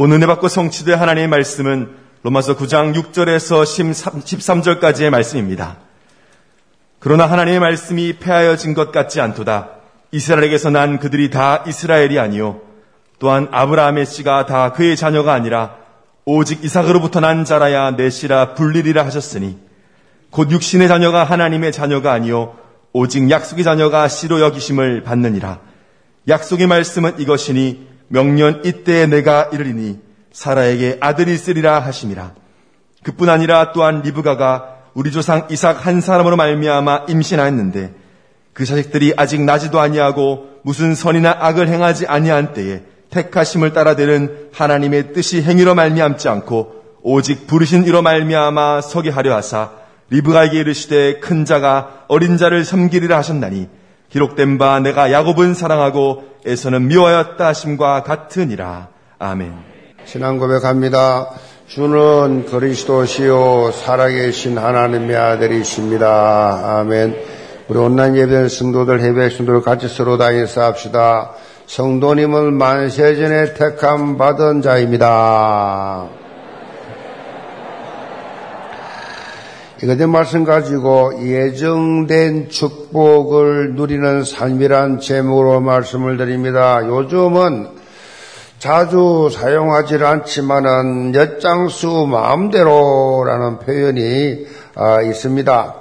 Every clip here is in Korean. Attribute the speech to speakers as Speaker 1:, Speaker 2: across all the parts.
Speaker 1: 오늘 은혜받고 성취될 하나님의 말씀은 로마서 9장 6절에서 13절까지의 말씀입니다. 그러나 하나님의 말씀이 폐하여진 것 같지 않도다. 이스라엘에게서 난 그들이 다 이스라엘이 아니요. 또한 아브라함의 씨가 다 그의 자녀가 아니라 오직 이삭으로부터 난 자라야 내 씨라 불리리라 하셨으니 곧 육신의 자녀가 하나님의 자녀가 아니요 오직 약속의 자녀가 씨로 여기심을 받느니라. 약속의 말씀은 이것이니 명년 이때에 내가 이르리니 사라에게 아들이 있으리라 하심이라. 그뿐 아니라 또한 리브가가 우리 조상 이삭 한 사람으로 말미암아 임신하였는데 그 자식들이 아직 나지도 아니하고 무슨 선이나 악을 행하지 아니한 때에 택하심을 따라 되는 하나님의 뜻이 행위로 말미암지 않고 오직 부르신 이로 말미암아 서게 하려 하사 리브가에게 이르시되 큰 자가 어린 자를 섬기리라 하셨나니 기록된 바 내가 야곱은 사랑하고 에서는 미워하였다 하심과 같으니라. 아멘.
Speaker 2: 신앙 고백합니다. 주는 그리스도시요 살아계신 하나님의 아들이십니다. 아멘. 우리 온난 예배 성도들 해배 성도들 같이 서로 다니서 합시다. 성도님을 만세전에 택함 받은 자입니다. 이거된 말씀 가지고 예정된 축복을 누리는 삶이란 제목으로 말씀을 드립니다. 요즘은 자주 사용하지 않지만은 엿장수 마음대로라는 표현이 아, 있습니다.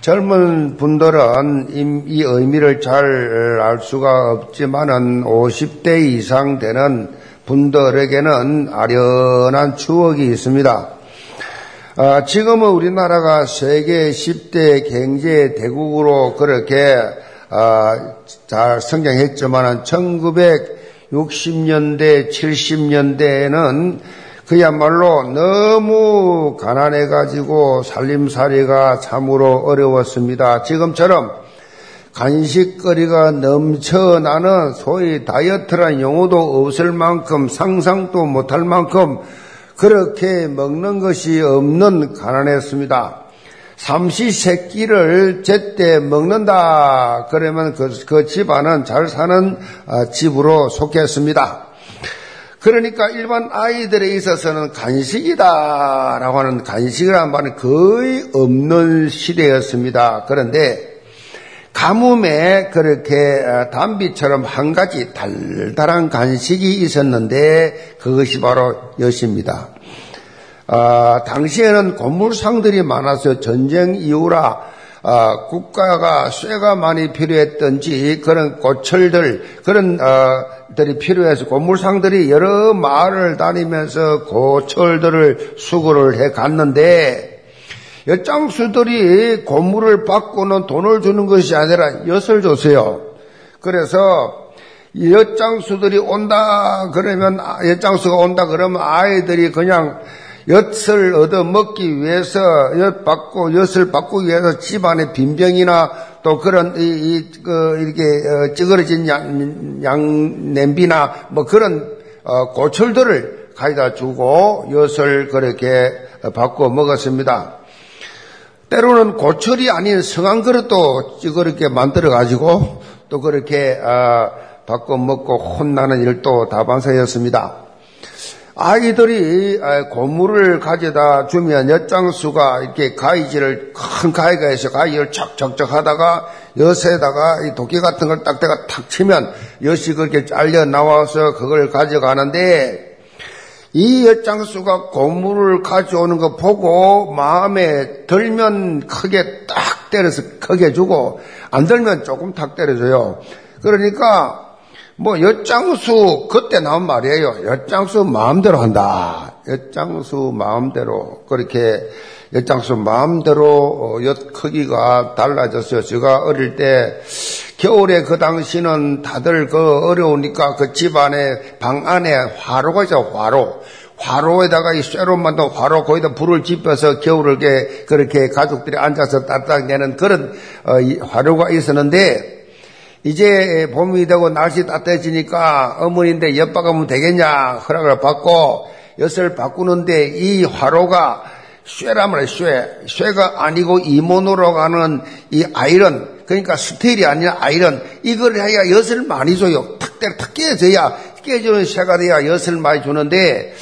Speaker 2: 젊은 분들은 이 의미를 잘 알 수가 없지만은 50대 이상 되는 분들에게는 아련한 추억이 있습니다. 아, 지금은 우리나라가 세계 10대 경제 대국으로 그렇게 아, 잘 성장했지만은 1960년대, 70년대에는 그야말로 너무 가난해가지고 살림살이가 참으로 어려웠습니다. 지금처럼 간식거리가 넘쳐나는 소위 다이어트란 용어도 없을 만큼 상상도 못할 만큼 그렇게 먹는 것이 없는 가난했습니다. 삼시 세끼를 제때 먹는다. 그러면 그, 그 집안은 잘 사는 아, 집으로 속했습니다. 그러니까 일반 아이들에 있어서는 간식이다라고 하는 간식이라는 말은 거의 없는 시대였습니다. 그런데 가뭄에 그렇게 아, 담비처럼 한 가지 달달한 간식이 있었는데 그것이 바로 엿입니다. 아, 당시에는 건물상들이 많아서 전쟁 이후라 아, 국가가 쇠가 많이 필요했던지 그런 고철들 그런 어, 들이 필요해서 건물상들이 여러 마을을 다니면서 고철들을 수거를 해 갔는데 엿장수들이 고물을 받고는 돈을 주는 것이 아니라 엿을 줬어요. 그래서 엿장수들이 온다 그러면 엿장수가 온다 그러면 아이들이 그냥 엿을 얻어 먹기 위해서 엿 받고 엿을 받고 위해서 집안의 빈병이나 또 그런 이, 이 그, 이렇게 어, 찌그러진 양, 양 냄비나 뭐 그런 어, 고철들을 가져다 주고 엿을 그렇게 받고 먹었습니다. 때로는 고철이 아닌 성한 그릇도 찌그럽게 만들어 가지고 또 그렇게 어, 바꿔 먹고 혼나는 일도 다반사였습니다. 아이들이 고물을 가져다 주면 엿장수가 이렇게 가위질을 큰 가위가 해서 가위를 척척척 하다가 엿에다가 도끼 같은 걸 딱대가 탁 치면 엿이 그렇게 잘려 나와서 그걸 가져가는데 이 엿장수가 고물을 가져오는 거 보고 마음에 들면 크게 딱 때려서 크게 주고 안 들면 조금 탁 때려줘요. 그러니까 뭐 엿장수 그때 나온 말이에요. 엿장수 마음대로 한다. 엿장수 마음대로 그렇게 엿장수 마음대로 엿 크기가 달라졌어요. 제가 어릴 때 겨울에 그 당시는 다들 그 어려우니까 그 집안에 방 안에 화로가 있어 화로. 화로에다가 이 쇠로 만든 화로 거기다 불을 지펴서 겨울을 그렇게 가족들이 앉아서 따뜻하게 내는 그런 어, 화로가 있었는데 이제 봄이 되고 날씨 따뜻해지니까 어머니인데 엿 박으면 되겠냐 허락을 받고 엿을 바꾸는데 이 화로가 쇠라면 쇠, 쇠가 아니고 이모노로 가는 이 아이런 그러니까 스테일이 아니라 아이런 이걸 해야 엿을 많이 줘요. 탁 때려 탁 깨져야 깨주는 쇠가 돼야 엿을 많이 주는데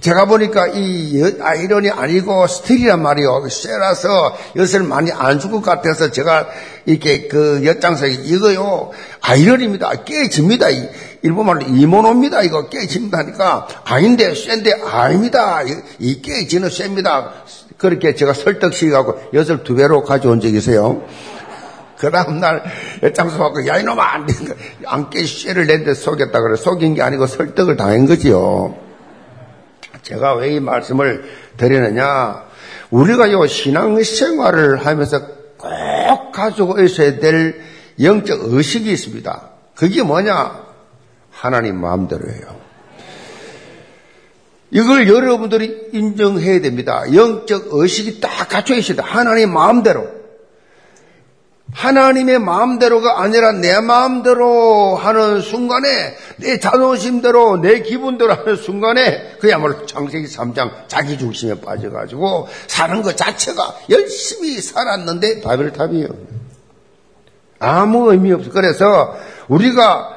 Speaker 2: 제가 보니까 이 아이런이 아니고 스틸이란 말이요. 쇠라서 엿을 많이 안 줄 것 같아서 제가 이렇게 그 엿장석에 이거요. 아이런입니다. 깨집니다. 일본말로 이모노입니다. 이거 깨집니다 하니까 아닌데 쇠인데 아닙니다. 이 깨지는 쇠입니다. 그렇게 제가 설득시키고 엿을 두 배로 가져온 적이 있어요. 그 다음날 엿장수 받고 야 이놈아 안 된다. 안깨 쇠를 낸데 속였다 그래. 속인 게 아니고 설득을 당한 거지요. 제가 왜 이 말씀을 드리느냐? 우리가 요 신앙생활을 하면서 꼭 가지고 있어야 될 영적 의식이 있습니다. 그게 뭐냐? 하나님 마음대로예요. 이걸 여러분들이 인정해야 됩니다. 영적 의식이 딱 갖춰 있어야 돼. 하나님 마음대로. 하나님의 마음대로가 아니라 내 마음대로 하는 순간에 내 자존심대로 내 기분대로 하는 순간에 그야말로 창세기 3장 자기 중심에 빠져가지고 사는 것 자체가 열심히 살았는데 바벨탑이에요. 아무 의미 없어. 그래서 우리가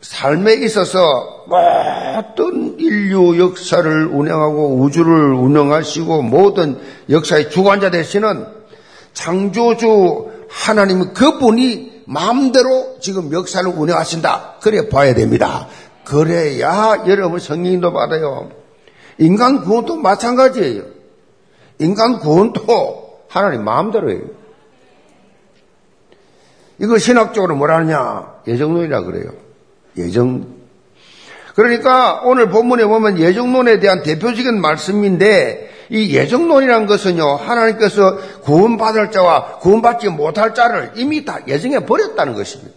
Speaker 2: 삶에 있어서 모든 인류 역사를 운영하고 우주를 운영하시고 모든 역사의 주관자 되시는 창조주 하나님은 그분이 마음대로 지금 역사를 운영하신다. 그래 봐야 됩니다. 그래야 여러분 성령도 받아요. 인간 구원도 마찬가지예요. 인간 구원도 하나님 마음대로예요. 이거 신학적으로 뭐라 하냐? 예정론이라 그래요. 예정. 그러니까 오늘 본문에 보면 예정론에 대한 대표적인 말씀인데 이 예정론이라는 것은요, 하나님께서 구원받을 자와 구원받지 못할 자를 이미 다 예정해 버렸다는 것입니다.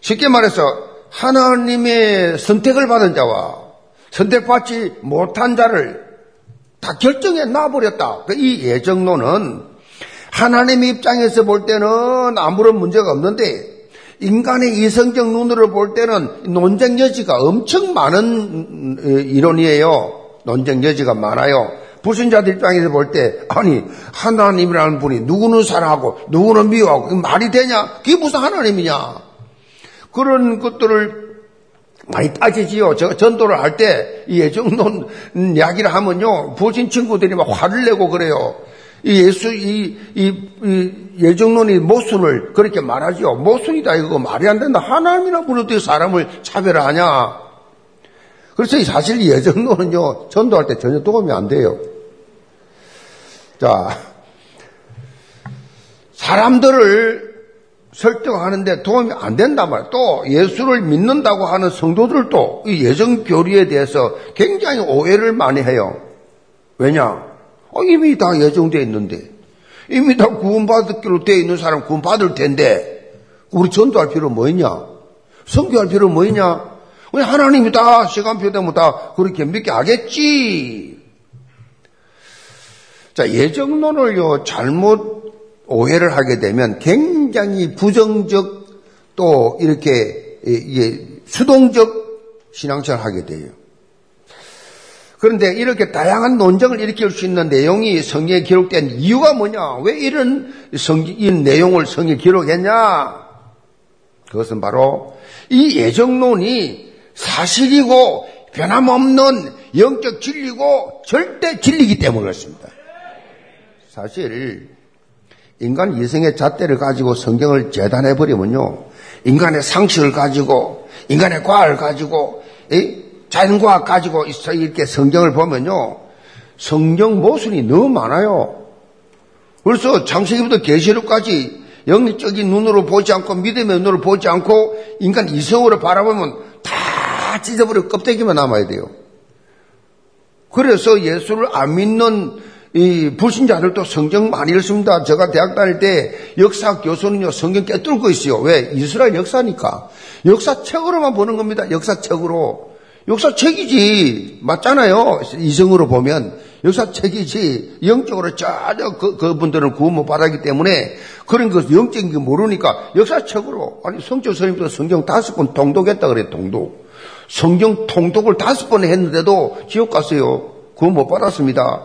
Speaker 2: 쉽게 말해서 하나님의 선택을 받은 자와 선택받지 못한 자를 다 결정해 놔버렸다. 그이 예정론은 하나님의 입장에서 볼 때는 아무런 문제가 없는데 인간의 이성적 눈으로 볼 때는 논쟁 여지가 엄청 많은 이론이에요. 논쟁 여지가 많아요. 불신자들 입장에서 볼 때, 아니, 하나님이라는 분이 누구는 사랑하고, 누구는 미워하고, 말이 되냐? 그게 무슨 하나님이냐? 그런 것들을 많이 따지지요. 제가 전도를 할 때, 이 예정론 이야기를 하면요, 부신 친구들이 막 화를 내고 그래요. 이 예수, 이, 이, 이 예정론이 모순을 그렇게 말하지요. 모순이다, 이거 말이 안 된다. 하나님이나 분이 어떻게 사람을 차별하냐? 그래서 사실 예정론은요, 전도할 때 전혀 도움이 안 돼요. 자, 사람들을 설득하는데 도움이 안 된단 말이에요. 또 예수를 믿는다고 하는 성도들도 이 예정 교리에 대해서 굉장히 오해를 많이 해요. 왜냐? 어, 이미 다 예정되어 있는데, 이미 다 구원받기로 되어 있는 사람 구원받을 텐데, 우리 전도할 필요 뭐 있냐? 성교할 필요 뭐 있냐? 왜 하나님이 다 시간표 되면 다 그렇게 믿게 하겠지. 자, 예정론을요, 잘못 오해를 하게 되면 굉장히 부정적 또 이렇게 수동적 신앙생활을 하게 돼요. 그런데 이렇게 다양한 논쟁을 일으킬 수 있는 내용이 성경에 기록된 이유가 뭐냐? 왜 이런 성, 이 내용을 성경에 기록했냐? 그것은 바로 이 예정론이 사실이고 변함없는 영적 진리고 절대 진리이기 때문에 그렇습니다. 사실 인간 이성의 잣대를 가지고 성경을 재단해 버리면요. 인간의 상식을 가지고 인간의 과학을 가지고 자연과학 가지고 이렇게 성경을 보면요. 성경 모순이 너무 많아요. 그래서 창세기부터 계시록까지 영적인 눈으로 보지 않고 믿음의 눈으로 보지 않고 인간 이성으로 바라보면 다 찢어버려 껍데기만 남아야 돼요. 그래서 예수를 안 믿는 이 불신자들도 성경 많이 읽습니다. 제가 대학 다닐 때 역사 교수는요 성경 깨뚫고 있어요. 왜? 이스라엘 역사니까. 역사책으로만 보는 겁니다. 역사책으로. 역사책이지. 맞잖아요. 이성으로 보면. 역사책이지. 영적으로 전혀 그, 그분들은 구원 못 받았기 때문에 그런 것 영적인 게 모르니까 역사책으로. 아니 성적 선생님도 성경 다섯 번 통독했다 그래 통독. 성경 통독을 다섯 번 했는데도 지옥 갔어요. 구원 못 받았습니다.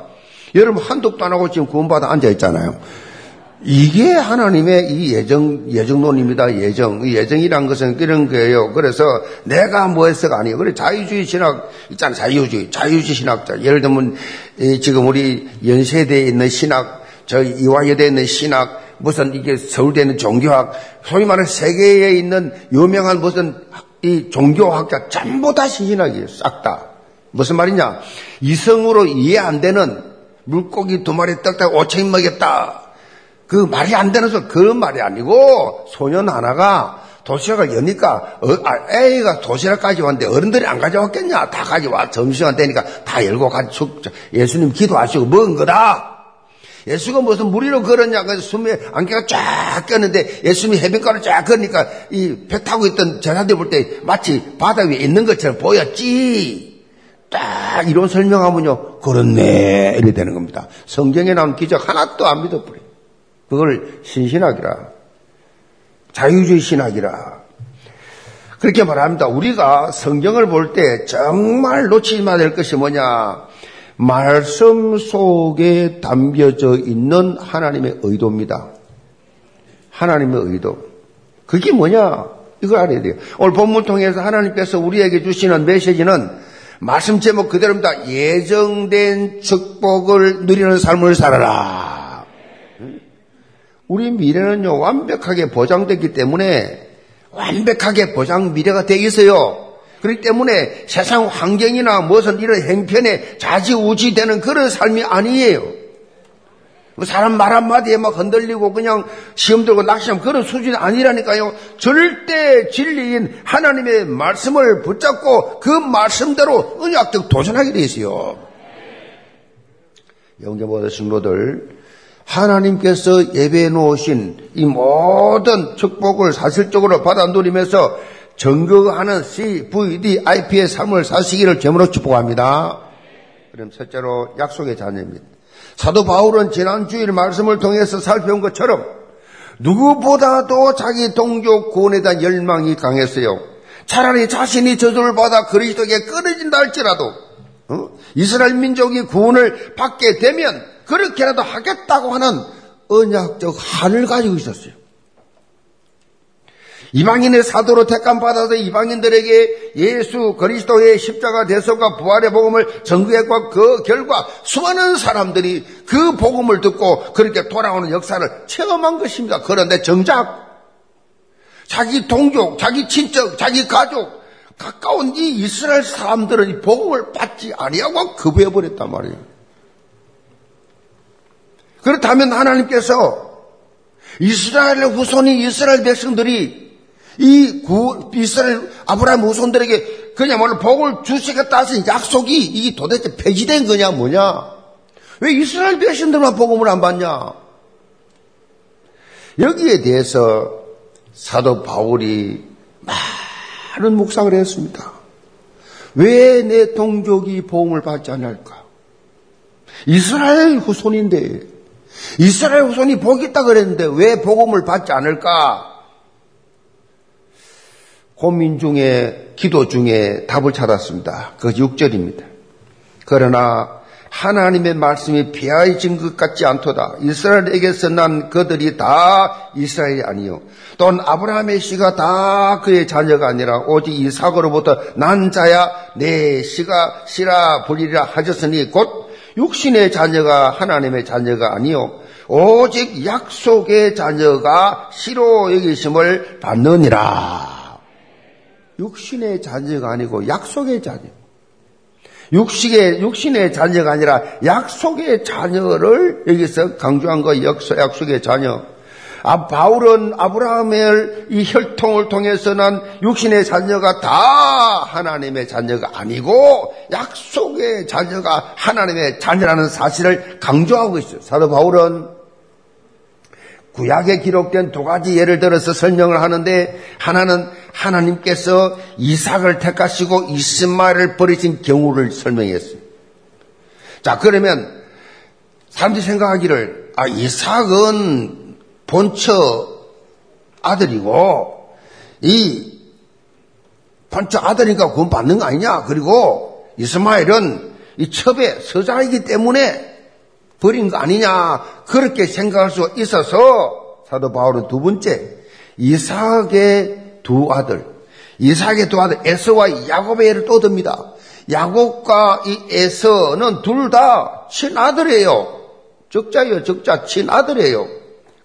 Speaker 2: 여러분 한독도 안 하고 지금 구원받아 앉아 있잖아요. 이게 하나님의 이 예정, 예정론입니다. 예정. 예정이란 것은 그런 거예요. 그래서 내가 뭐 해서가 아니에요. 그래, 자유주의 신학, 있잖아. 자유주의. 자유주의 신학자. 예를 들면, 지금 우리 연세대에 있는 신학, 저 이화여대에 있는 신학, 무슨 이게 서울대에 있는 종교학, 소위 말해 세계에 있는 유명한 무슨 이 종교학자 전부 다 신신학이에요. 싹 다. 무슨 말이냐? 이성으로 이해 안 되는 물고기 두 마리 떡딱 오천 먹였다. 그 말이 안 되는 소리, 그런 말이 아니고, 소년 하나가 도시락을 여니까, 어, 아, 애가 도시락까지 왔는데 어른들이 안 가져왔겠냐? 다 가져와. 점심시간 되니까 다 열고 가지고, 예수님 기도하시고 먹은 거다. 예수가 무슨 무리로 걸었냐? 그래서 숨에 안개가 쫙 꼈는데 예수님이 해변가로 쫙 걸으니까 이 배 타고 있던 제자들 볼 때 마치 바다 위에 있는 것처럼 보였지. 딱 이런 설명하면요. 그렇네. 이래 되는 겁니다. 성경에 나온 기적 하나도 안 믿어버려. 그걸 신신학이라. 자유주의 신학이라. 그렇게 말합니다. 우리가 성경을 볼 때 정말 놓치지 말아야 될 것이 뭐냐? 말씀 속에 담겨져 있는 하나님의 의도입니다. 하나님의 의도. 그게 뭐냐? 이걸 알아야 돼요. 오늘 본문 통해서 하나님께서 우리에게 주시는 메시지는 말씀 제목 그대로입니다. 예정된 축복을 누리는 삶을 살아라. 우리 미래는요, 완벽하게 보장됐기 때문에 완벽하게 보장 미래가 되어 있어요. 그렇기 때문에 세상 환경이나 무슨 이런 행편에 좌지우지 되는 그런 삶이 아니에요. 뭐 사람 말 한마디에 막 흔들리고 그냥 시험 들고 낚시하면 그런 수준이 아니라니까요. 절대 진리인 하나님의 말씀을 붙잡고 그 말씀대로 은약적 도전하게 되어 있어요. 영계보다 신로들 하나님께서 예배해 놓으신 이 모든 축복을 사실적으로 받아 누리면서 정거하는 CVD, IP의 삶을 사시기를 제물로 축복합니다. 그럼 첫째로 약속의 자녀입니다. 사도 바울은 지난 주일 말씀을 통해서 살펴본 것처럼 누구보다도 자기 동족 구원에 대한 열망이 강했어요. 차라리 자신이 저주를 받아 그리스도에게 끊어진다 할지라도 어? 이스라엘 민족이 구원을 받게 되면 그렇게라도 하겠다고 하는 언약적 한을 가지고 있었어요. 이방인의 사도로 택감 받아서 이방인들에게 예수 그리스도의 십자가 대속과 부활의 복음을 전구했고 그 결과 수많은 사람들이 그 복음을 듣고 그렇게 돌아오는 역사를 체험한 것입니다. 그런데 정작 자기 동족, 자기 친척, 자기 가족, 가까운 이 이스라엘 사람들은 이 복음을 받지 아니하고 거부해 버렸단 말이에요. 그렇다면 하나님께서 이스라엘의 후손이 이스라엘 백성들이 이 구, 이스라엘 아브라함 후손들에게 그냥말로 복을 주시겠다 하신 약속이 이게 도대체 폐지된 거냐 뭐냐? 왜 이스라엘 백성들만 복음을 안 받냐? 여기에 대해서 사도 바울이 많은 묵상을 했습니다. 왜 내 동족이 복음을 받지 않을까? 이스라엘 후손인데 이스라엘 후손이 복 있다 그랬는데 왜 복음을 받지 않을까? 고민 중에 기도 중에 답을 찾았습니다. 그 6절입니다. 그러나 하나님의 말씀이 비하해진 것 같지 않도다. 이스라엘에게서 난 그들이 다 이스라엘이 아니요. 또는 아브라함의 씨가 다 그의 자녀가 아니라 오직 이삭으로부터 난 자야 내 씨가 씨라 불리라 하셨으니 곧 육신의 자녀가 하나님의 자녀가 아니요. 오직 약속의 자녀가 씨로 여기심을 받느니라. 육신의 자녀가 아니고 약속의 자녀. 육식의, 육신의 자녀가 아니라 약속의 자녀를 여기서 강조한 거, 역소, 약속의 자녀. 아, 바울은 아브라함의 이 혈통을 통해서 난 육신의 자녀가 다 하나님의 자녀가 아니고 약속의 자녀가 하나님의 자녀라는 사실을 강조하고 있어요. 사도 바울은 구약에 기록된 두 가지 예를 들어서 설명을 하는데 하나는 하나님께서 이삭을 택하시고 이스마엘을 버리신 경우를 설명했어요. 자, 그러면 사람들이 생각하기를 아, 이삭은 본처 아들이고 이 본처 아들이니까 구원 받는 거 아니냐? 그리고 이스마엘은 이 첩의 서자이기 때문에 버린 거 아니냐 그렇게 생각할 수 있어서 사도 바울은 두 번째 이삭의 두 아들 이삭의 두 아들 에서와 야곱의 애를 또 듭니다. 야곱과 이 에서는 둘 다 친아들이에요. 적자예요, 적자. 친아들이에요.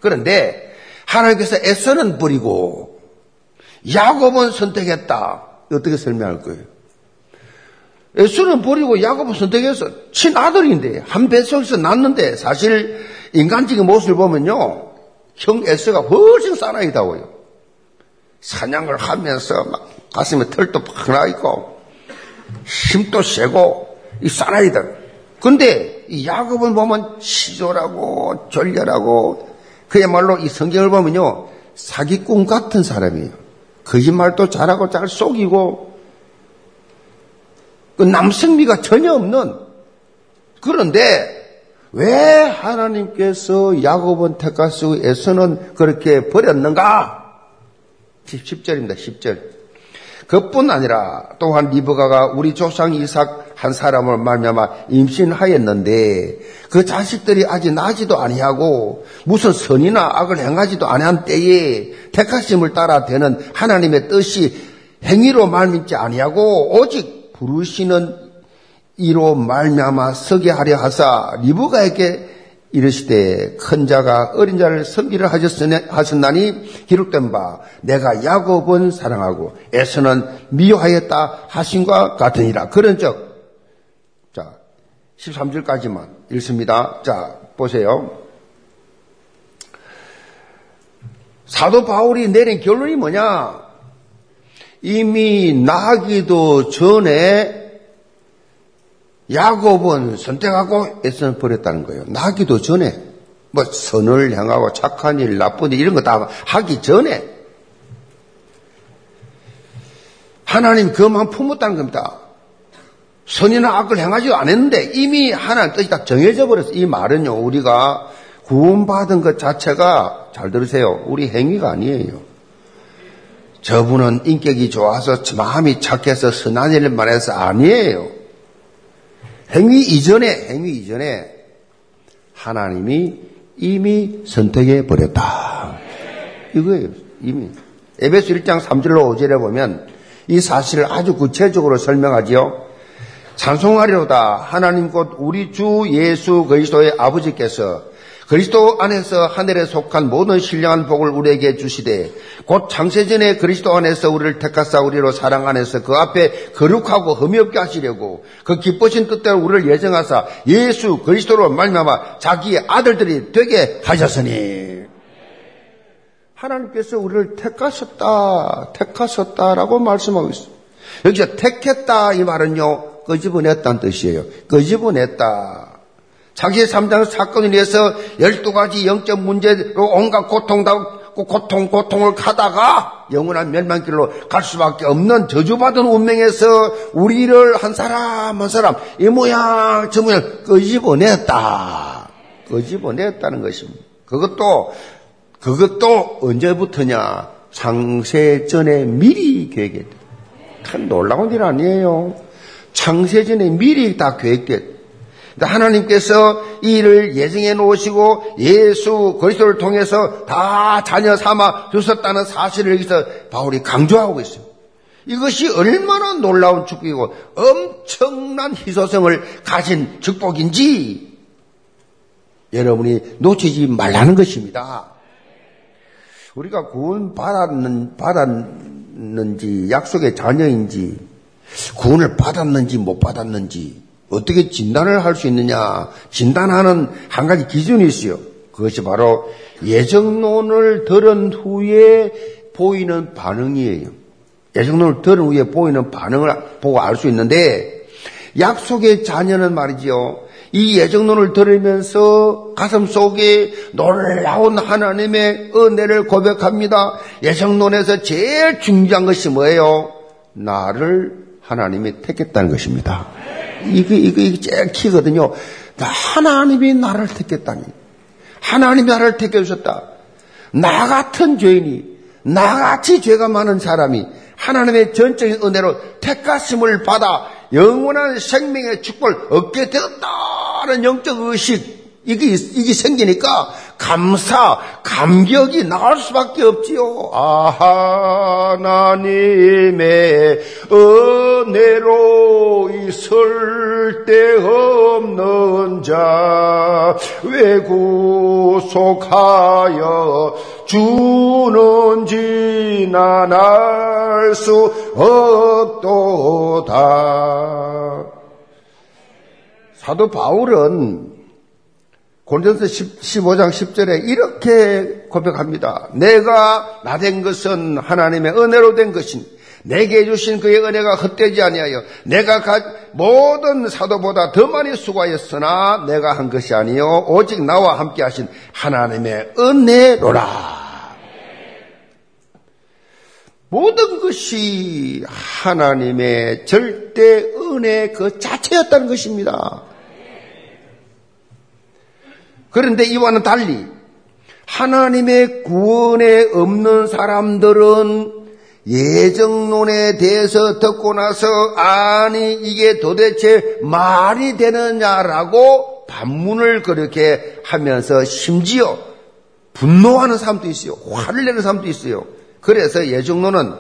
Speaker 2: 그런데 하나님께서 에서는 버리고 야곱은 선택했다. 어떻게 설명할 거예요? 에서는 버리고 야곱은 선택해서 친아들인데 한 뱃속에서 낳는데 사실 인간적인 모습을 보면요. 형 에서가 훨씬 사나이다워요. 사냥을 하면서 막 가슴에 털도 팍 나 있고 힘도 세고 이 사나이들. 근데 이 야곱은 보면 시조라고 졸렬하고 그야말로 이 성경을 보면요. 사기꾼 같은 사람이에요. 거짓말도 잘하고 잘 속이고 그 남성미가 전혀 없는 그런데 왜 하나님께서 야곱은 테카스에서는 그렇게 버렸는가? 10절입니다. 10절. 그뿐 아니라 또한 리브가가 우리 조상 이삭 한 사람을 말미암아 임신하였는데 그 자식들이 아직 나지도 아니하고 무슨 선이나 악을 행하지도 아니한 때에 택하심을 따라 되는 하나님의 뜻이 행위로 말미지 아니하고 오직 부르시는 이로 말미암아 서게 하려 하사 리브가에게 이르시되 큰 자가 어린 자를 섬기를 하셨나니 기록된 바 내가 야곱은 사랑하고 에서는 미워하였다 하신과 같으니라. 그런즉 자 13절까지만 읽습니다. 자 보세요. 사도 바울이 내린 결론이 뭐냐? 이미 나기도 전에 야곱은 선택하고 애써는 버렸다는 거예요. 나기도 전에 뭐 선을 향하고 착한 일, 나쁜 일 이런 거 다 하기 전에 하나님 그만 품었다는 겁니다. 선이나 악을 행하지도 않았는데 이미 하나님 뜻이 다 정해져 버렸어. 이 말은요 우리가 구원받은 것 자체가 잘 들으세요. 우리 행위가 아니에요. 저분은 인격이 좋아서 마음이 착해서 선한 일만 해서 아니에요. 행위 이전에, 행위 이전에 하나님이 이미 선택해 버렸다. 이거예요, 이미. 에베소 1장 3절로 5절에 보면 이 사실을 아주 구체적으로 설명하지요. 찬송하리로다. 하나님 곧 우리 주 예수 그리스도의 아버지께서 그리스도 안에서 하늘에 속한 모든 신령한 복을 우리에게 주시되 곧 창세전에 그리스도 안에서 우리를 택하사 우리로 사랑 안에서 그 앞에 거룩하고 흠이 없게 하시려고 그 기쁘신 뜻대로 우리를 예정하사 예수 그리스도로 말미암아 자기의 아들들이 되게 하셨으니 하나님께서 우리를 택하셨다 택하셨다라고 말씀하고 있습니다. 여기서 택했다 이 말은요 끄집어냈다는 뜻이에요. 끄집어냈다. 자기의 삶장 사건을 위해서 12가지 영적 문제로 온갖 고통다 고통, 고통을 가다가 영원한 멸망길로 갈 수밖에 없는 저주받은 운명에서 우리를 한 사람 한 사람 이 모양 저 모양 끄집어냈다. 끄집어냈다는 것입니다. 그것도 그것도 언제부터냐? 창세 전에 미리 계획했다. 참 놀라운 일 아니에요. 창세 전에 미리 다 계획됐다. 하나님께서 이 일을 예정해 놓으시고 예수 그리스도를 통해서 다 자녀 삼아 주셨다는 사실을 여기서 바울이 강조하고 있어요. 이것이 얼마나 놀라운 축복이고 엄청난 희소성을 가진 축복인지 여러분이 놓치지 말라는 것입니다. 우리가 구원 받았는, 받았는지, 약속의 자녀인지, 구원을 받았는지 못 받았는지, 어떻게 진단을 할 수 있느냐? 진단하는 한 가지 기준이 있어요. 그것이 바로 예정론을 들은 후에 보이는 반응이에요. 예정론을 들은 후에 보이는 반응을 보고 알 수 있는데 약속의 자녀는 말이지요. 이 예정론을 들으면서 가슴 속에 놀라운 하나님의 은혜를 고백합니다. 예정론에서 제일 중요한 것이 뭐예요? 나를 하나님이 택했다는 것입니다. 이게, 이게, 이게 제일 키거든요. 하나님이 나를 택했다니. 하나님이 나를 택해주셨다. 나 같은 죄인이, 나같이 죄가 많은 사람이 하나님의 전적인 은혜로 택하심을 받아 영원한 생명의 축복을 얻게 되었다는 영적 의식, 이게, 이게 생기니까 감사, 감격이 나올 수밖에 없지요. 아, 하나님의 은혜로 있을 데 없는 자, 왜 구속하여 주는지 난알수 없도다. 사도 바울은 고린도서 15장 10절에 이렇게 고백합니다. 내가 나 된 것은 하나님의 은혜로 된 것인 내게 주신 그의 은혜가 헛되지 아니하여 내가 모든 사도보다 더 많이 수고하였으나 내가 한 것이 아니요 오직 나와 함께 하신 하나님의 은혜로라. 모든 것이 하나님의 절대 은혜 그 자체였다는 것입니다. 그런데 이와는 달리 하나님의 구원에 없는 사람들은 예정론에 대해서 듣고 나서 아니 이게 도대체 말이 되느냐라고 반문을 그렇게 하면서 심지어 분노하는 사람도 있어요. 화를 내는 사람도 있어요. 그래서 예정론은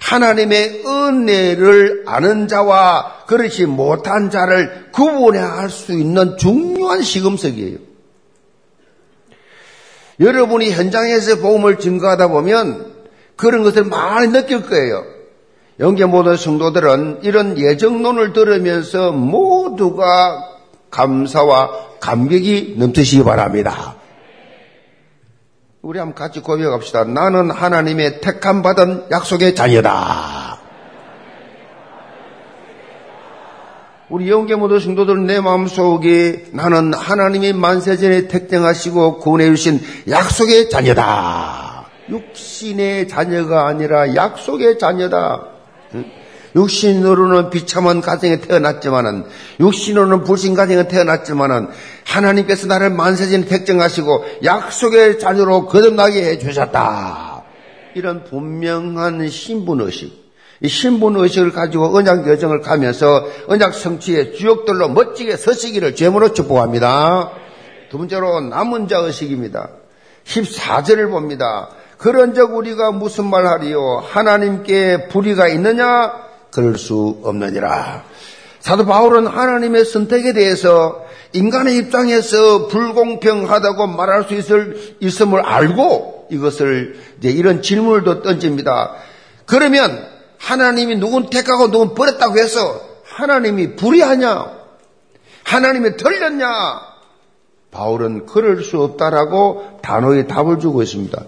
Speaker 2: 하나님의 은혜를 아는 자와 그렇지 못한 자를 구분해야 할수 있는 중요한 시금석이에요. 여러분이 현장에서 복음을 증거하다 보면 그런 것을 많이 느낄 거예요. 영계 모든 성도들은 이런 예정론을 들으면서 모두가 감사와 감격이 넘치시기 바랍니다. 우리 한번 같이 고백합시다. 나는 하나님의 택함 받은 약속의 자녀다. 우리 영계 모든 성도들은 내 마음속에 나는 하나님이 만세전에 택정하시고 구원해 주신 약속의 자녀다. 육신의 자녀가 아니라 약속의 자녀다. 육신으로는 비참한 가정에 태어났지만은 육신으로는 불신 가정에 태어났지만은 하나님께서 나를 만세전에 택정하시고 약속의 자녀로 거듭나게 해 주셨다. 이런 분명한 신분의식. 이 신분 의식을 가지고 언약 여정을 가면서 언약 성취의 주역들로 멋지게 서시기를 죄물로 축복합니다. 두 번째로 남은 자 의식입니다. 14절을 봅니다. 그런 적 우리가 무슨 말 하리요? 하나님께 불의가 있느냐? 그럴 수 없느니라. 사도 바울은 하나님의 선택에 대해서 인간의 입장에서 불공평하다고 말할 수 있을, 있음을 알고 이것을 이제 이런 질문을 또 던집니다. 그러면 하나님이 누군 택하고 누군 버렸다고 해서 하나님이 불의하냐? 하나님이 틀렸냐? 바울은 그럴 수 없다라고 단호히 답을 주고 있습니다.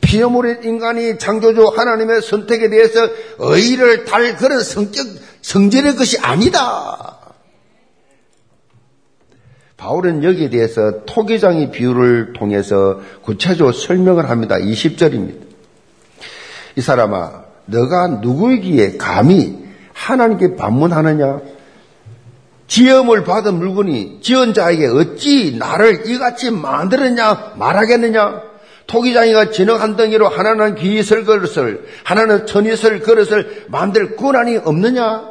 Speaker 2: 피어물의 인간이 창조주 하나님의 선택에 대해서 의의를 달 그런 성격, 성질의 것이 아니다. 바울은 여기에 대해서 토기장의 비유를 통해서 구체적으로 설명을 합니다. 20절입니다. 이 사람아, 너가 누구이기에 감히 하나님께 반문하느냐? 지음을 받은 물건이 지은 자에게 어찌 나를 이같이 만들었냐 말하겠느냐? 토기장이가 진흙 한 덩이로 하나는 귀이슬 그릇을 하나는 천이슬 그릇을 만들 권한이 없느냐?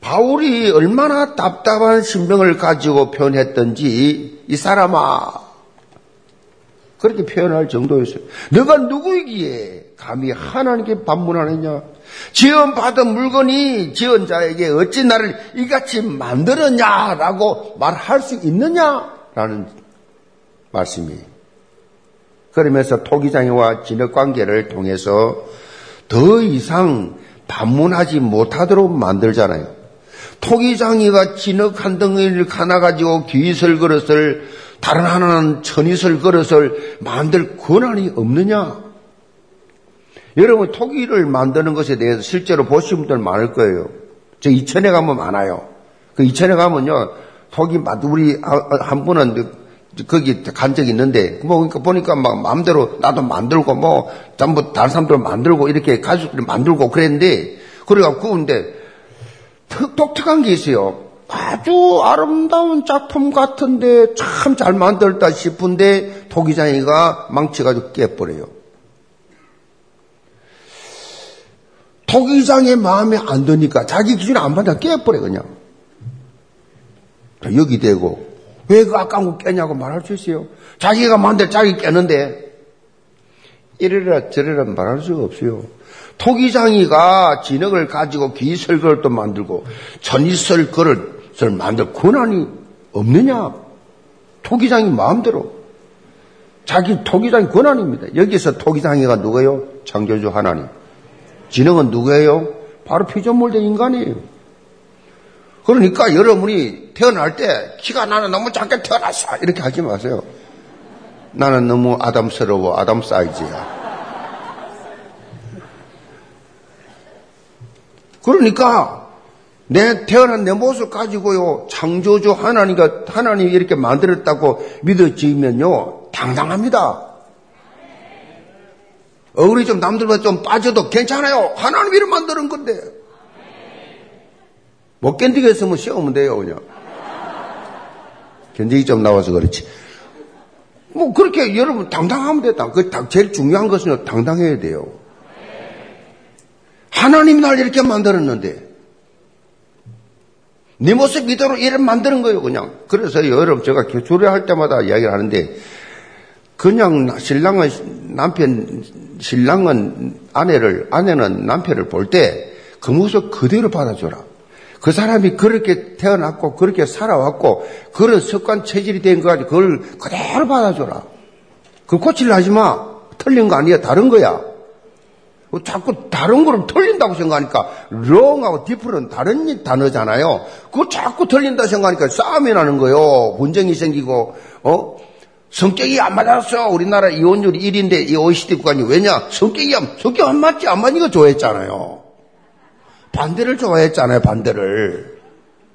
Speaker 2: 바울이 얼마나 답답한 신명을 가지고 표현했던지 이 사람아 그렇게 표현할 정도였어요. 너가 누구이기에 감히 하나님께 반문하느냐? 지은 받은 물건이 지은 자에게 어찌 나를 이같이 만들었냐라고 말할 수 있느냐라는 말씀이에요. 그러면서 토기장이와 진흙 관계를 통해서 더 이상 반문하지 못하도록 만들잖아요. 토기장이가 진흙 한 덩이를 하나 가지고 귀슬 그릇을 다른 하나는 천이슬 그릇을 만들 권한이 없느냐? 여러분 토기를 만드는 것에 대해서 실제로 보신 분들 많을 거예요. 저 이천에 가면 많아요. 그 이천에 가면요 토기 우리 한 분은 거기 간 적이 있는데, 뭐, 그러니까 보니까 막 마음대로 나도 만들고, 뭐, 전부 다른 사람들 만들고, 이렇게 가족들이 만들고 그랬는데, 그래갖고, 근데, 독특한 게 있어요. 아주 아름다운 작품 같은데 참 잘 만들었다 싶은데 토기장이가 망쳐가지고 깨버려요. 토기장의 마음에 안 드니까 자기 기준에 안 받아 깨버려 그냥. 여기 대고 왜 그 아까운 거 깨냐고 말할 수 있어요. 자기가 만들 자기 깨는데 이래라 저래라 말할 수가 없어요. 토기장이가 진흙을 가지고 기설걸도 만들고 전이설 그릇을 만들 권한이 없느냐? 토기장이 마음대로 자기 토기장이 권한입니다. 여기서 토기장이가 누구예요? 창조주 하나님. 진흙은 누구예요? 바로 피조물 된 인간이에요. 그러니까 여러분이 태어날 때 키가 나는 너무 작게 태어났어 이렇게 하지 마세요. 나는 너무 아담스러워 아담 사이즈야. 그러니까 내 태어난 내 모습 가지고요 창조주 하나님과 하나님이 이렇게 만들었다고 믿어지면요 당당합니다. 얼굴이 좀 남들보다 좀 빠져도 괜찮아요. 하나님이 를 만드는 건데. 못 견디겠으면 쉬어오면 돼요, 그냥. 견디기 좀 나와서 그렇지. 뭐, 그렇게 여러분 당당하면 됐다. 그 제일 중요한 것은 당당해야 돼요. 하나님 날 이렇게 만들었는데, 네 모습 이대로 이렇게 만드는 거예요, 그냥. 그래서 여러분, 제가 교조를 할 때마다 이야기를 하는데, 그냥 신랑은 남편, 신랑은 아내를, 아내는 남편을 볼 때 그 모습 그대로 받아줘라. 그 사람이 그렇게 태어났고 그렇게 살아왔고 그런 습관 체질이 된거 가지고 그걸 그대로 받아줘라. 그 고치려 하지 마. 틀린 거 아니야. 다른 거야. 뭐 자꾸 다른 거를 틀린다고 생각하니까 wrong하고 different 다른 단어잖아요. 그거 자꾸 틀린다 생각하니까 싸움이 나는 거요. 분쟁이 생기고 어 성격이 안 맞았어. 우리나라 이혼율이 1인데 이 OECD 국가니 왜냐? 성격이 성격 안 맞지 안 맞는 거 좋아했잖아요. 반대를 좋아했잖아요, 반대를.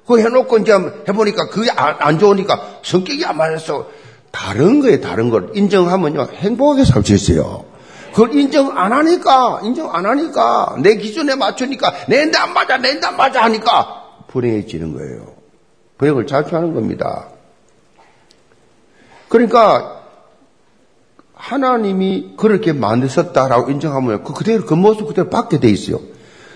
Speaker 2: 그거 해놓고 이제 해보니까 그게 안, 안 좋으니까 성격이 안 맞았어. 다른 거에 다른 걸 인정하면요, 행복하게 살 수 있어요. 그걸 인정 안 하니까, 인정 안 하니까, 내 기준에 맞추니까, 내인데 안 맞아, 내인데 안 맞아 하니까, 불행해지는 거예요. 불행을 자초하는 겁니다. 그러니까, 하나님이 그렇게 만드셨다라고 인정하면 그 그대로 그 모습 그대로 받게 돼 있어요.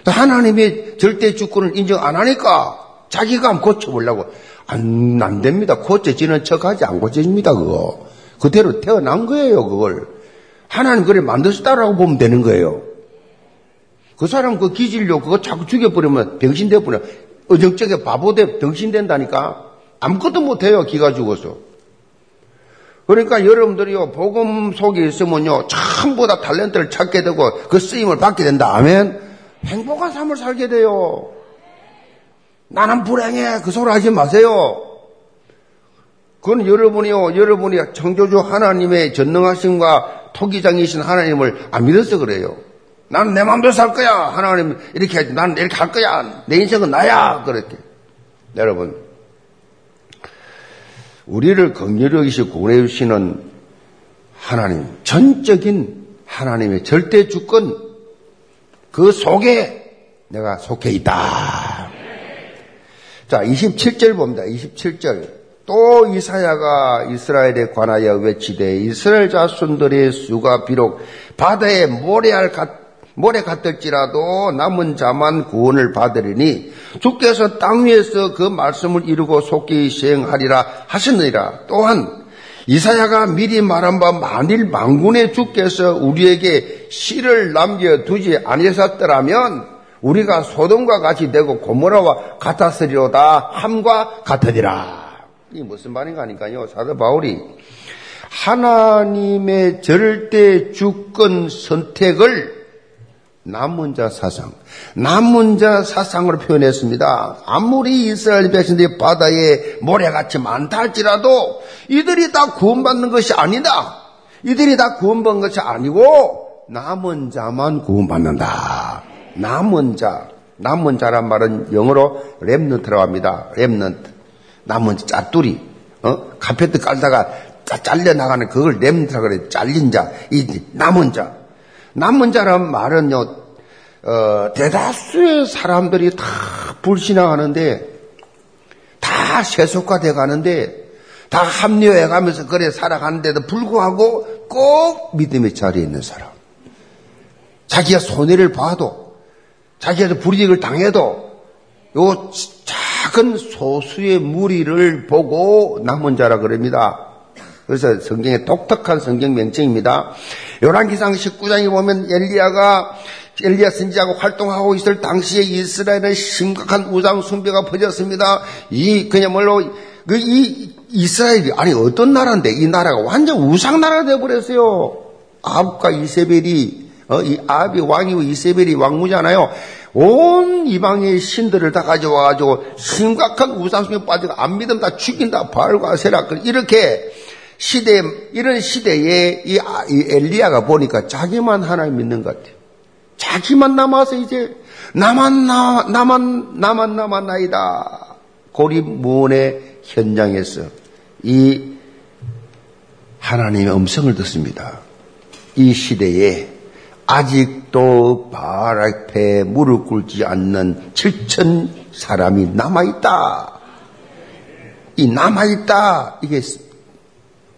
Speaker 2: 하나님의 절대 주권을 인정 안 하니까 자기가 한번 고쳐보려고. 안, 안 됩니다. 고쳐지는 척 하지 안 고쳐집니다, 그거. 그대로 태어난 거예요, 그걸. 하나님 그래 만드셨다라고 보면 되는 거예요. 그 사람 그 기질력 그거 자꾸 죽여버리면 병신돼 버려. 어정쩡하게 바보돼 병신된다니까. 아무것도 못해요, 기가 죽어서. 그러니까 여러분들이요, 복음 속에 있으면요, 전부 다 탤런트를 찾게 되고 그 쓰임을 받게 된다. 아멘. 행복한 삶을 살게 돼요. 나는 불행해. 그 소리 하지 마세요. 그건 여러분이요, 여러분이 창조주 하나님의 전능하심과 토기장이신 하나님을 안 믿어서 그래요. 나는 내 마음대로 살 거야. 하나님 이렇게 하지. 나는 이렇게 할 거야. 내 인생은 나야. 그렇게. 여러분, 우리를 긍휼히 여기시고 구원해 주시는 하나님, 전적인 하나님의 절대 주권, 그 속에 내가 속해 있다. 자, 27절 봅니다. 27절. 또 이사야가 이스라엘에 관하여 외치되 이스라엘 자손들의 수가 비록 바다에 모래알 같, 모래 같을지라도 남은 자만 구원을 받으리니 주께서 땅 위에서 그 말씀을 이루고 속히 시행하리라 하셨느니라. 또한 이사야가 미리 말한 바 만일 망군의 주께서 우리에게 씨를 남겨두지 아니하셨더라면 우리가 소돔과 같이 되고 고모라와 같았으리로다 함과 같으리라. 이 무슨 말인가 하니까요. 사도 바울이 하나님의 절대 주권 선택을 남은 자 사상, 남은 자 사상으로 표현했습니다. 아무리 이스라엘 백성들이 바다에 모래같이 많다 할지라도 이들이 다 구원받는 것이 아니다. 이들이 다 구원받는 것이 아니고 남은 자만 구원받는다. 남은 자, 남은 자란 말은 영어로 remnant라고 합니다. remnant. 남은 짜뚜리. 어? 카페트 깔다가 잘려 나가는 그걸 remnant라고 그래. 잘린 자. 이 남은 자. 남은 자란 말은요, 어, 대다수의 사람들이 다 불신앙하는데, 다 세속화돼 가는데, 다 합리화해 가면서 그래 살아가는데도 불구하고 꼭 믿음의 자리에 있는 사람. 자기가 손해를 봐도, 자기가 불이익을 당해도, 요 작은 소수의 무리를 보고 남은 자라 그럽니다. 그래서 성경의 독특한 성경 명칭입니다. 요란기상 19장에 보면 엘리야가 엘리야 선지자가 활동하고 있을 당시에 이스라엘은 심각한 우상 숭배가 퍼졌습니다. 이 그야말로 그 이 이스라엘이 아니 어떤 나라인데 이 나라가 완전 우상 나라가 되어 버렸어요. 아합과 이세벨이 어, 이 아합이 왕이고 이세벨이 왕무잖아요. 온 이방의 신들을 다 가져와가지고 심각한 우상숭에 빠지고 안 믿으면 다 죽인다. 바알과 세라. 이렇게 시대, 이런 시대에 이, 이 엘리야가 보니까 자기만 하나님 믿는 것 같아요. 자기만 남아서 이제 나만 나, 나만, 나만 남았나이다. 고립무원의 현장에서 이 하나님의 음성을 듣습니다. 이 시대에 아직도 바알 앞에 무릎 꿇지 않는 7천 사람이 남아있다. 이 남아있다. 이게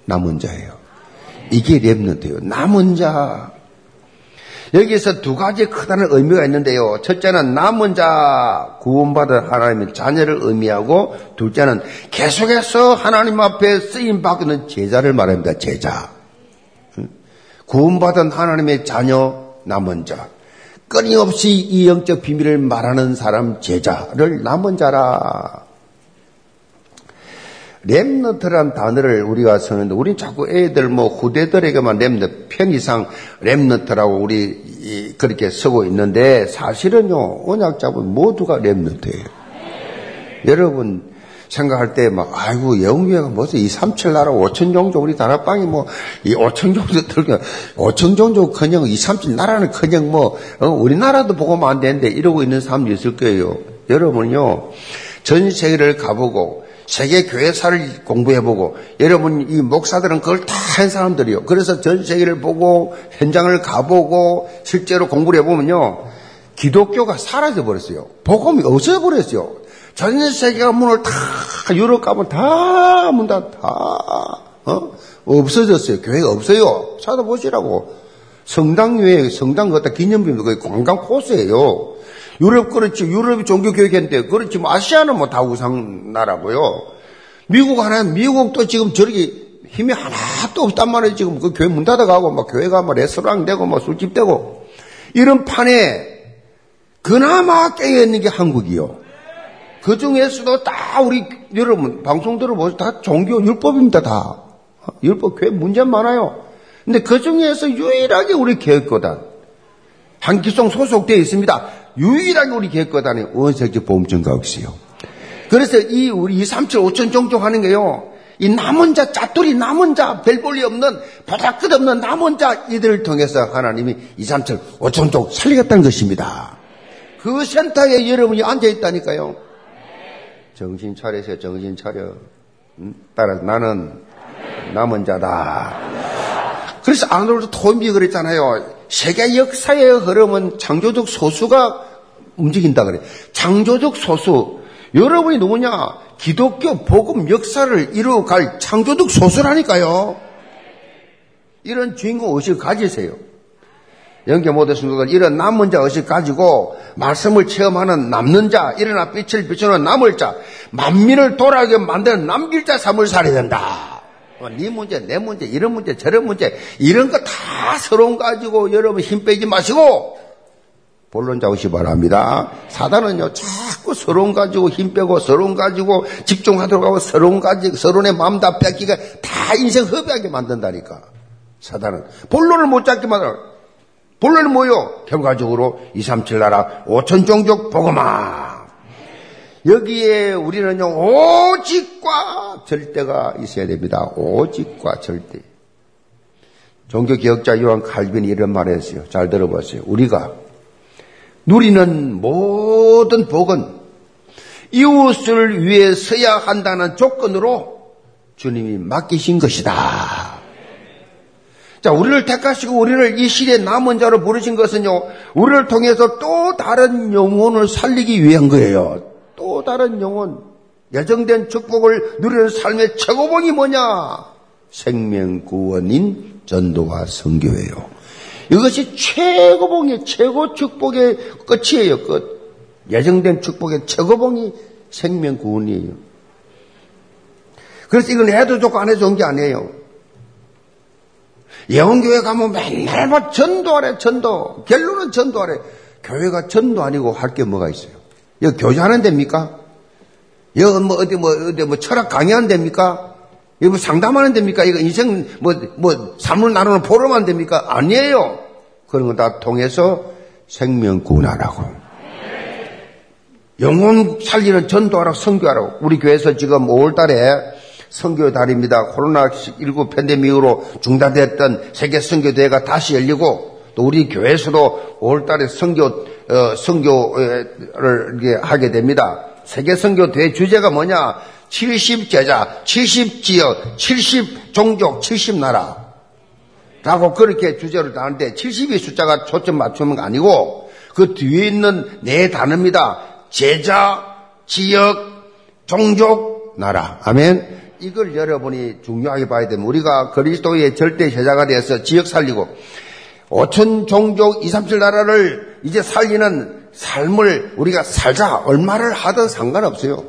Speaker 2: 남은 자예요. 이게 랩런트예요. 남은 자. 여기에서 두 가지 크다는 의미가 있는데요. 첫째는 남은 자 구원받은 하나님의 자녀를 의미하고 둘째는 계속해서 하나님 앞에 쓰임 받는 제자를 말합니다. 제자. 구원받은 하나님의 자녀 남은 자. 끊임없이 이 영적 비밀을 말하는 사람 제자를 남은 자라. 랩너트란 단어를 우리가 쓰는데 우린 자꾸 애들 뭐 후대들에게만 랩너 편의상 랩너트라고 우리 그렇게 쓰고 있는데 사실은요 언약자분 모두가 랩너트예요. 여러분 생각할 때 막 아이고 영유회가 무슨 이 삼칠 나라 오천 종족 우리 다락방이 뭐 이 오천 종족 들고 오천 종족 그냥 이 삼칠 나라는 그냥 뭐 어, 우리나라도 보고만 안 되는데 이러고 있는 사람도 있을 거예요. 여러분요 전 세계를 가보고 세계 교회사를 공부해보고 여러분 이 목사들은 그걸 다 한 사람들이요. 그래서 전 세계를 보고 현장을 가보고 실제로 공부를 해보면요. 기독교가 사라져 버렸어요. 복음이 없어져 버렸어요. 전 세계가 문을 다 유럽 가면 다 문 다 다 어? 없어졌어요. 교회가 없어요. 찾아보시라고. 성당 교회, 성당 갖다 기념비도 거의 관광 코스예요. 유럽 그렇지. 유럽이 종교 교육했는데 그렇지. 뭐 아시아는 뭐 다 우상 나라고요. 미국 하나, 미국도 지금 저렇게 힘이 하나도 없단 말이에요. 지금 그 교회 문 닫아가고 막 교회가 뭐 레스토랑 되고 뭐 술집 되고 이런 판에 그나마 깨어 있는 게 한국이요. 그 중에서도 다 우리 여러분 방송 들어보세요. 다 종교 율법입니다. 다 율법 교회 문제 많아요. 근데 그 중에서 유일하게 우리 개혁거단 한기송 소속되어 있습니다. 유일하게 우리 개혁거단에 원색적 보험증가 없어요. 그래서 이 우리 2, 3, 7, 5천 종족 하는 게요. 이 남은 자, 짜투리 남은 자, 별 볼일 없는, 바닥 끝 없는 남은 자, 이들을 통해서 하나님이 2, 3, 7, 5천 종 살리겠다는 것입니다. 그 센터에 여러분이 앉아 있다니까요. 정신 차리세요, 정신 차려. 응? 따라서 나는 남은 자다. 그래서 아놀드 토인비 그랬잖아요. 세계 역사의 흐름은 창조적 소수가 움직인다 그래. 창조적 소수. 여러분이 누구냐? 기독교 복음 역사를 이루어갈 창조적 소수라니까요. 이런 주인공 의식을 가지세요. 영계 모든 성도들 이런 남은 자 의식 가지고 말씀을 체험하는 남는 자, 일어나 빛을 비추는 남을 자, 만민을 돌아오게 만드는 남길 자 삶을 살아야 된다. 어, 네 문제, 내 문제, 이런 문제, 저런 문제, 이런 거 다 서론 가지고 여러분 힘 빼지 마시고 본론 잡으시 바랍니다. 사단은요, 자꾸 서론 가지고 힘 빼고, 서론 가지고 집중하도록 하고, 서론 가지고, 서론의 마음 다 뺏기가 다 인생 허비하게 만든다니까. 사단은. 본론을 못 잡게 만들어. 본론은 뭐요? 결과적으로 2, 3, 7 나라 5천 종족 보고마. 여기에 우리는요, 오직과 절대가 있어야 됩니다. 오직과 절대. 종교개혁자 요한 칼빈이 이런 말을 했어요. 잘 들어보세요. 우리가 누리는 모든 복은 이웃을 위해 서야 한다는 조건으로 주님이 맡기신 것이다. 자, 우리를 택하시고 우리를 이 시대의 남은 자로 부르신 것은요, 우리를 통해서 또 다른 영혼을 살리기 위한 거예요. 또 다른 영혼, 예정된 축복을 누리는 삶의 최고봉이 뭐냐? 생명 구원인 전도와 성교예요. 이것이 최고봉의 최고 축복의 끝이에요. 끝. 예정된 축복의 최고봉이 생명 구원이에요. 그래서 이건 해도 좋고 안 해도 좋은 게 아니에요. 예원교회 가면 맨날 뭐 전도하래, 전도. 결론은 전도하래. 교회가 전도 아니고 할 게 뭐가 있어요? 여기 교제하는 데입니까? 여기 뭐 어디 뭐 어디 뭐 철학 강의하는 데입니까? 여기 뭐 상담하는 데입니까? 이거 인생 뭐뭐 삶을 나누는 포럼하는 데입니까? 아니에요. 그런 거 다 통해서 생명 구원하라고. 영혼 살리는 전도하라고 선교하라고. 우리 교회에서 지금 5월 달에 선교 달입니다. 코로나19 팬데믹으로 중단됐던 세계 선교 대회가 다시 열리고 또 우리 교회에서도 5월달에 선교 어, 선교를 하게 됩니다. 세계 선교 대회 주제가 뭐냐? 70 제자, 70 지역, 70 종족, 70 나라. 라고 그렇게 주제를 다는데 70이 숫자가 초점 맞추는 거 아니고 그 뒤에 있는 네 단어입니다. 제자, 지역, 종족, 나라. 아멘. 이걸 여러분이 중요하게 봐야 됩니다. 우리가 그리스도의 절대 제자가 되어서 지역 살리고 5천 종족 2, 3, 7 나라를 이제 살리는 삶을 우리가 살자 얼마를 하든 상관없어요.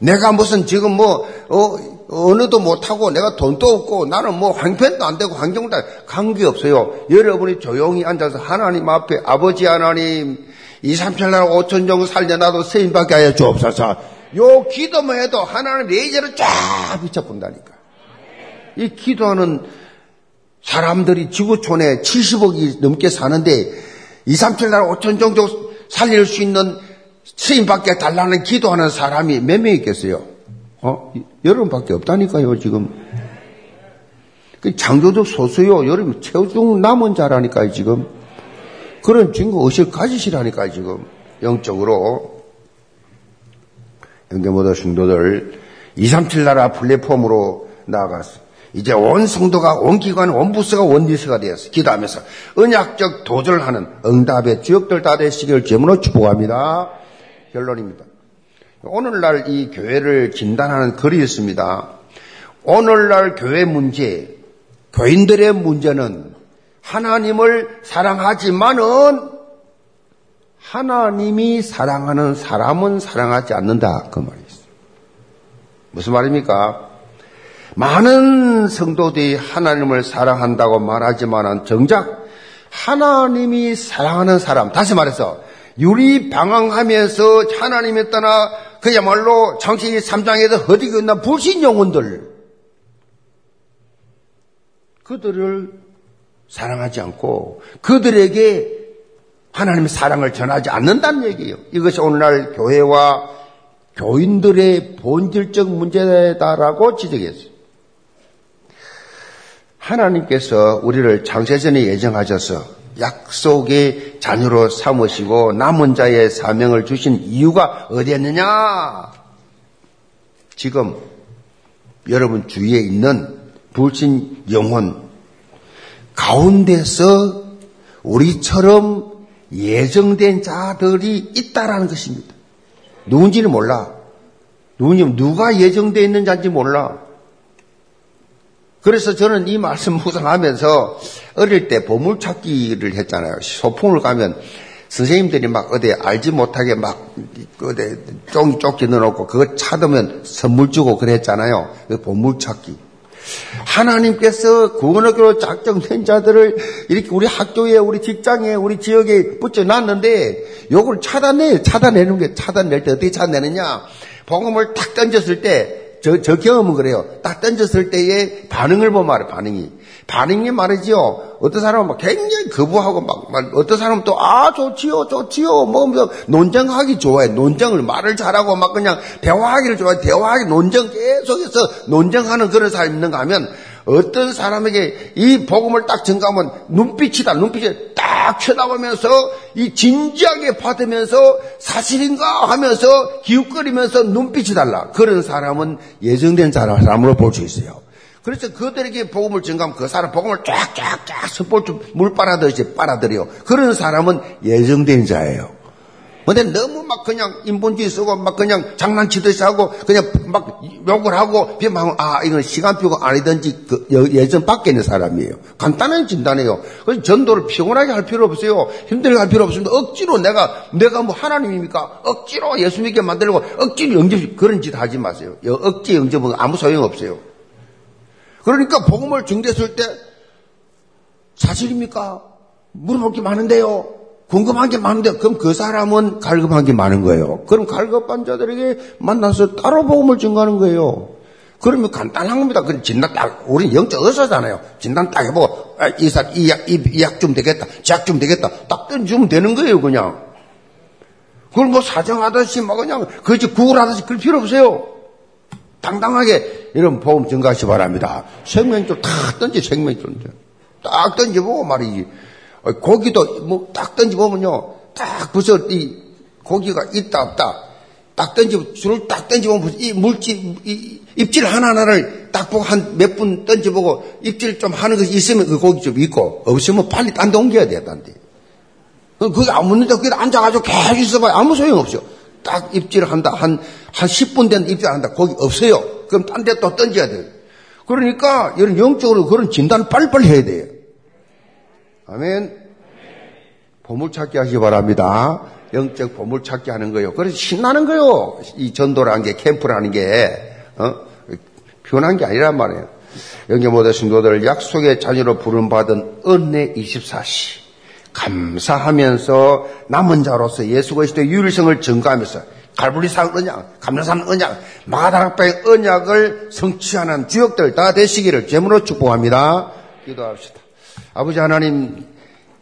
Speaker 2: 내가 무슨 지금 뭐 어, 어느도 못하고 내가 돈도 없고 나는 뭐 황편도 안 되고 환경도 관계 없어요. 여러분이 조용히 앉아서 하나님 앞에 아버지 하나님 2, 3, 7 나라 5천 종족 살려놔도 세임받게 하여 주옵소서. 요 기도만 해도 하나님 레이저를 쫙 비춰본다니까. 이 기도하는 사람들이 지구촌에 70억이 넘게 사는데 2, 3, 7 나라 5천 정도 살릴 수 있는 스님밖에 달라는 기도하는 사람이 몇 명 있겠어요? 어? 여러분밖에 없다니까요, 지금. 그 창조적 소수요. 여러분 최종 남은 자라니까요, 지금. 그런 증거 의식 가지시라니까요, 지금. 영적으로. 영계모도 성도들 237 나라 플랫폼으로 나아갔어. 이제 온 성도가 온 기관, 온 부스가 원리스가 되었어. 기도하면서 언약적 도전을 하는 응답의 주역들 다 되시길 제문으로 축복합니다. 결론입니다. 오늘날 이 교회를 진단하는 글이 있습니다. 오늘날 교회 문제, 교인들의 문제는 하나님을 사랑하지만은 하나님이 사랑하는 사람은 사랑하지 않는다. 그 말이 있어요. 무슨 말입니까? 많은 성도들이 하나님을 사랑한다고 말하지만 정작 하나님이 사랑하는 사람, 다시 말해서 유리 방황하면서 하나님에 따라 그야말로 창세기 3장에서 허디고 있는 불신 영혼들 그들을 사랑하지 않고 그들에게 하나님의 사랑을 전하지 않는다는 얘기예요. 이것이 오늘날 교회와 교인들의 본질적 문제다라고 지적했어요. 하나님께서 우리를 장세전에 예정하셔서 약속의 자녀로 삼으시고 남은 자의 사명을 주신 이유가 어디였느냐? 지금 여러분 주위에 있는 불신 영혼 가운데서 우리처럼 예정된 자들이 있다라는 것입니다. 누군지는 몰라. 누군지 누가 예정되어 있는 자인지 몰라. 그래서 저는 이 말씀 묵상하면서 어릴 때 보물찾기를 했잖아요. 소풍을 가면 선생님들이 막 어디 알지 못하게 막 어디 쫑이 쫓기 넣어놓고 그거 찾으면 선물 주고 그랬잖아요. 그 보물찾기. 하나님께서 구원학교로 작정된 자들을 이렇게 우리 학교에, 우리 직장에, 우리 지역에 붙여놨는데, 요걸 차단해, 차단내는 게, 차단낼 때 어떻게 차단내느냐? 복음을 탁 던졌을 때, 저, 저 경험은 그래요. 딱 던졌을 때의 반응을 보면 알아, 반응이. 반응이 말이지요. 어떤 사람은 막 굉장히 거부하고 막, 막 어떤 사람은 또, 아, 좋지요, 좋지요. 뭐, 뭐, 논쟁하기 좋아해. 논쟁을, 말을 잘하고 막 그냥 대화하기를 좋아해. 대화하기, 논쟁 계속해서 논쟁하는 그런 사람이 있는가 하면 어떤 사람에게 이 복음을 딱 전가하면 눈빛이다. 눈빛이 딱 쳐다보면서 이 진지하게 받으면서 사실인가 하면서 기웃거리면서 눈빛이 달라. 그런 사람은 예정된 사람으로 볼 수 있어요. 그래서 그들에게 복음을 증가하면 그 사람 복음을 쫙쫙쫙 숯불물 빨아들이지 빨아들여. 그런 사람은 예정된 자예요. 근데 너무 막 그냥 인본주의 쓰고 막 그냥 장난치듯이 하고 그냥 막 욕을 하고 비방하고 아 이건 시간표가 아니든지 그 예전 밖에 있는 사람이에요. 간단한 진단이에요. 그래서 전도를 피곤하게 할 필요 없어요. 힘들게 할 필요 없습니다. 억지로 내가 내가 뭐 하나님입니까? 억지로 예수 믿게 만들고 억지로 영접 그런 짓 하지 마세요. 억지 영접은 아무 소용 없어요. 그러니까 복음을 증대했을 때 사실입니까? 물어볼 게 많은데요. 궁금한 게 많은데 그럼 그 사람은 갈급한 게 많은 거예요. 그럼 갈급한 자들에게 만나서 따로 복음을 증거하는 거예요. 그러면 간단한 겁니다. 그럼 진단 딱, 우리 영적 의사잖아요. 진단 딱 해보고, 아, 이 사, 이 약, 이, 이 약 좀 되겠다. 약좀 되겠다. 딱 던지면 되는 거예요, 그냥. 그걸 뭐 사정하듯이 막 그냥, 그지 구걸하듯이 그럴 필요 없어요. 당당하게 이런 복음 증가하시 기 바랍니다. 생명줄 탁 던지, 생명줄. 딱 던져보고 말이지. 어, 고기도 뭐 딱 던져보면요. 딱 벌써 이 고기가 있다 없다. 딱 던져, 줄을 딱 던져보면 이 물질, 이 입질 하나하나를 딱 보고 한 몇 분 던져보고 입질 좀 하는 것이 있으면 그 고기 좀 있고 없으면 빨리 딴 데 옮겨야 돼, 딴 데. 그게 안 묻는데 거기 앉아가지고 계속 있어봐야 아무 소용 없어. 딱 입질을 한다. 한, 한 10분 된 입질 한다. 거기 없어요. 그럼 딴 데 또 던져야 돼. 그러니까 이런 영적으로 그런 진단을 빨리빨리 해야 돼요. 아멘. 보물찾기 하시기 바랍니다. 영적 보물찾기 하는 거요. 그래서 신나는 거요. 이 전도라는 게, 캠프라는 게, 어? 편한 게 아니란 말이에요. 영계 모든 신도들 약속의 자녀로 부름받은 은혜 24시. 감사하면서 남은 자로서 예수 그리스도의 유일성을 증거하면서 갈불리산 언약, 감사산 언약, 마다락바의 언약을 성취하는 주역들 다 되시기를 제물로 축복합니다. 기도합시다. 아버지 하나님,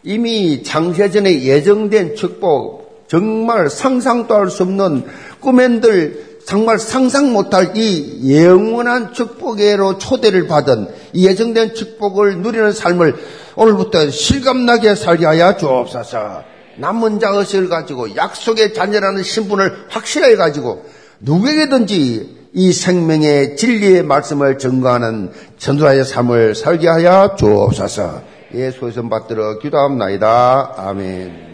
Speaker 2: 이미 장세전에 예정된 축복, 정말 상상도 할 수 없는 꿈엔들 정말 상상 못할 이 영원한 축복으로 초대를 받은 이 예정된 축복을 누리는 삶을 오늘부터 실감나게 살게 하여 주옵소서. 남은 자 의식을 가지고 약속의 자녀라는 신분을 확실하게 가지고 누구에게든지 이 생명의 진리의 말씀을 증거하는 전도자의 삶을 살게 하여 주옵소서. 예수의 선 받들어 기도합나이다. 아멘.